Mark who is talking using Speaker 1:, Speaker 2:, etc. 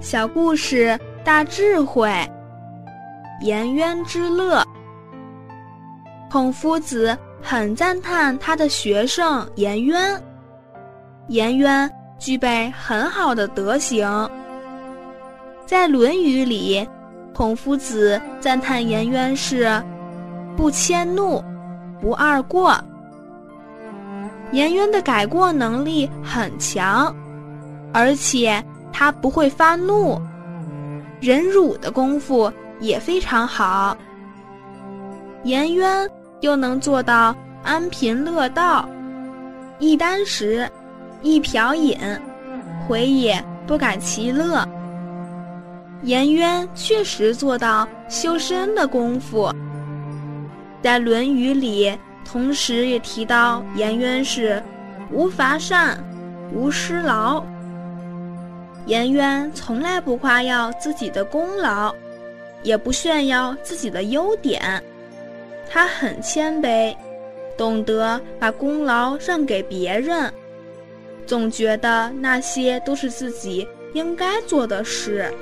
Speaker 1: 小故事大智慧，颜渊之乐。孔夫子很赞叹他的学生颜渊。颜渊具备很好的德行。在《论语》里，孔夫子赞叹颜渊是不迁怒，不贰过。颜渊的改过能力很强，而且他不会发怒，忍辱的功夫也非常好。颜渊又能做到安贫乐道，一箪食，一瓢饮，回也不改其乐。颜渊确实做到修身的功夫，在《论语》里。同时也提到颜渊是无乏善，无失劳。颜渊从来不夸耀自己的功劳，也不炫耀自己的优点，他很谦卑，懂得把功劳让给别人，总觉得那些都是自己应该做的事。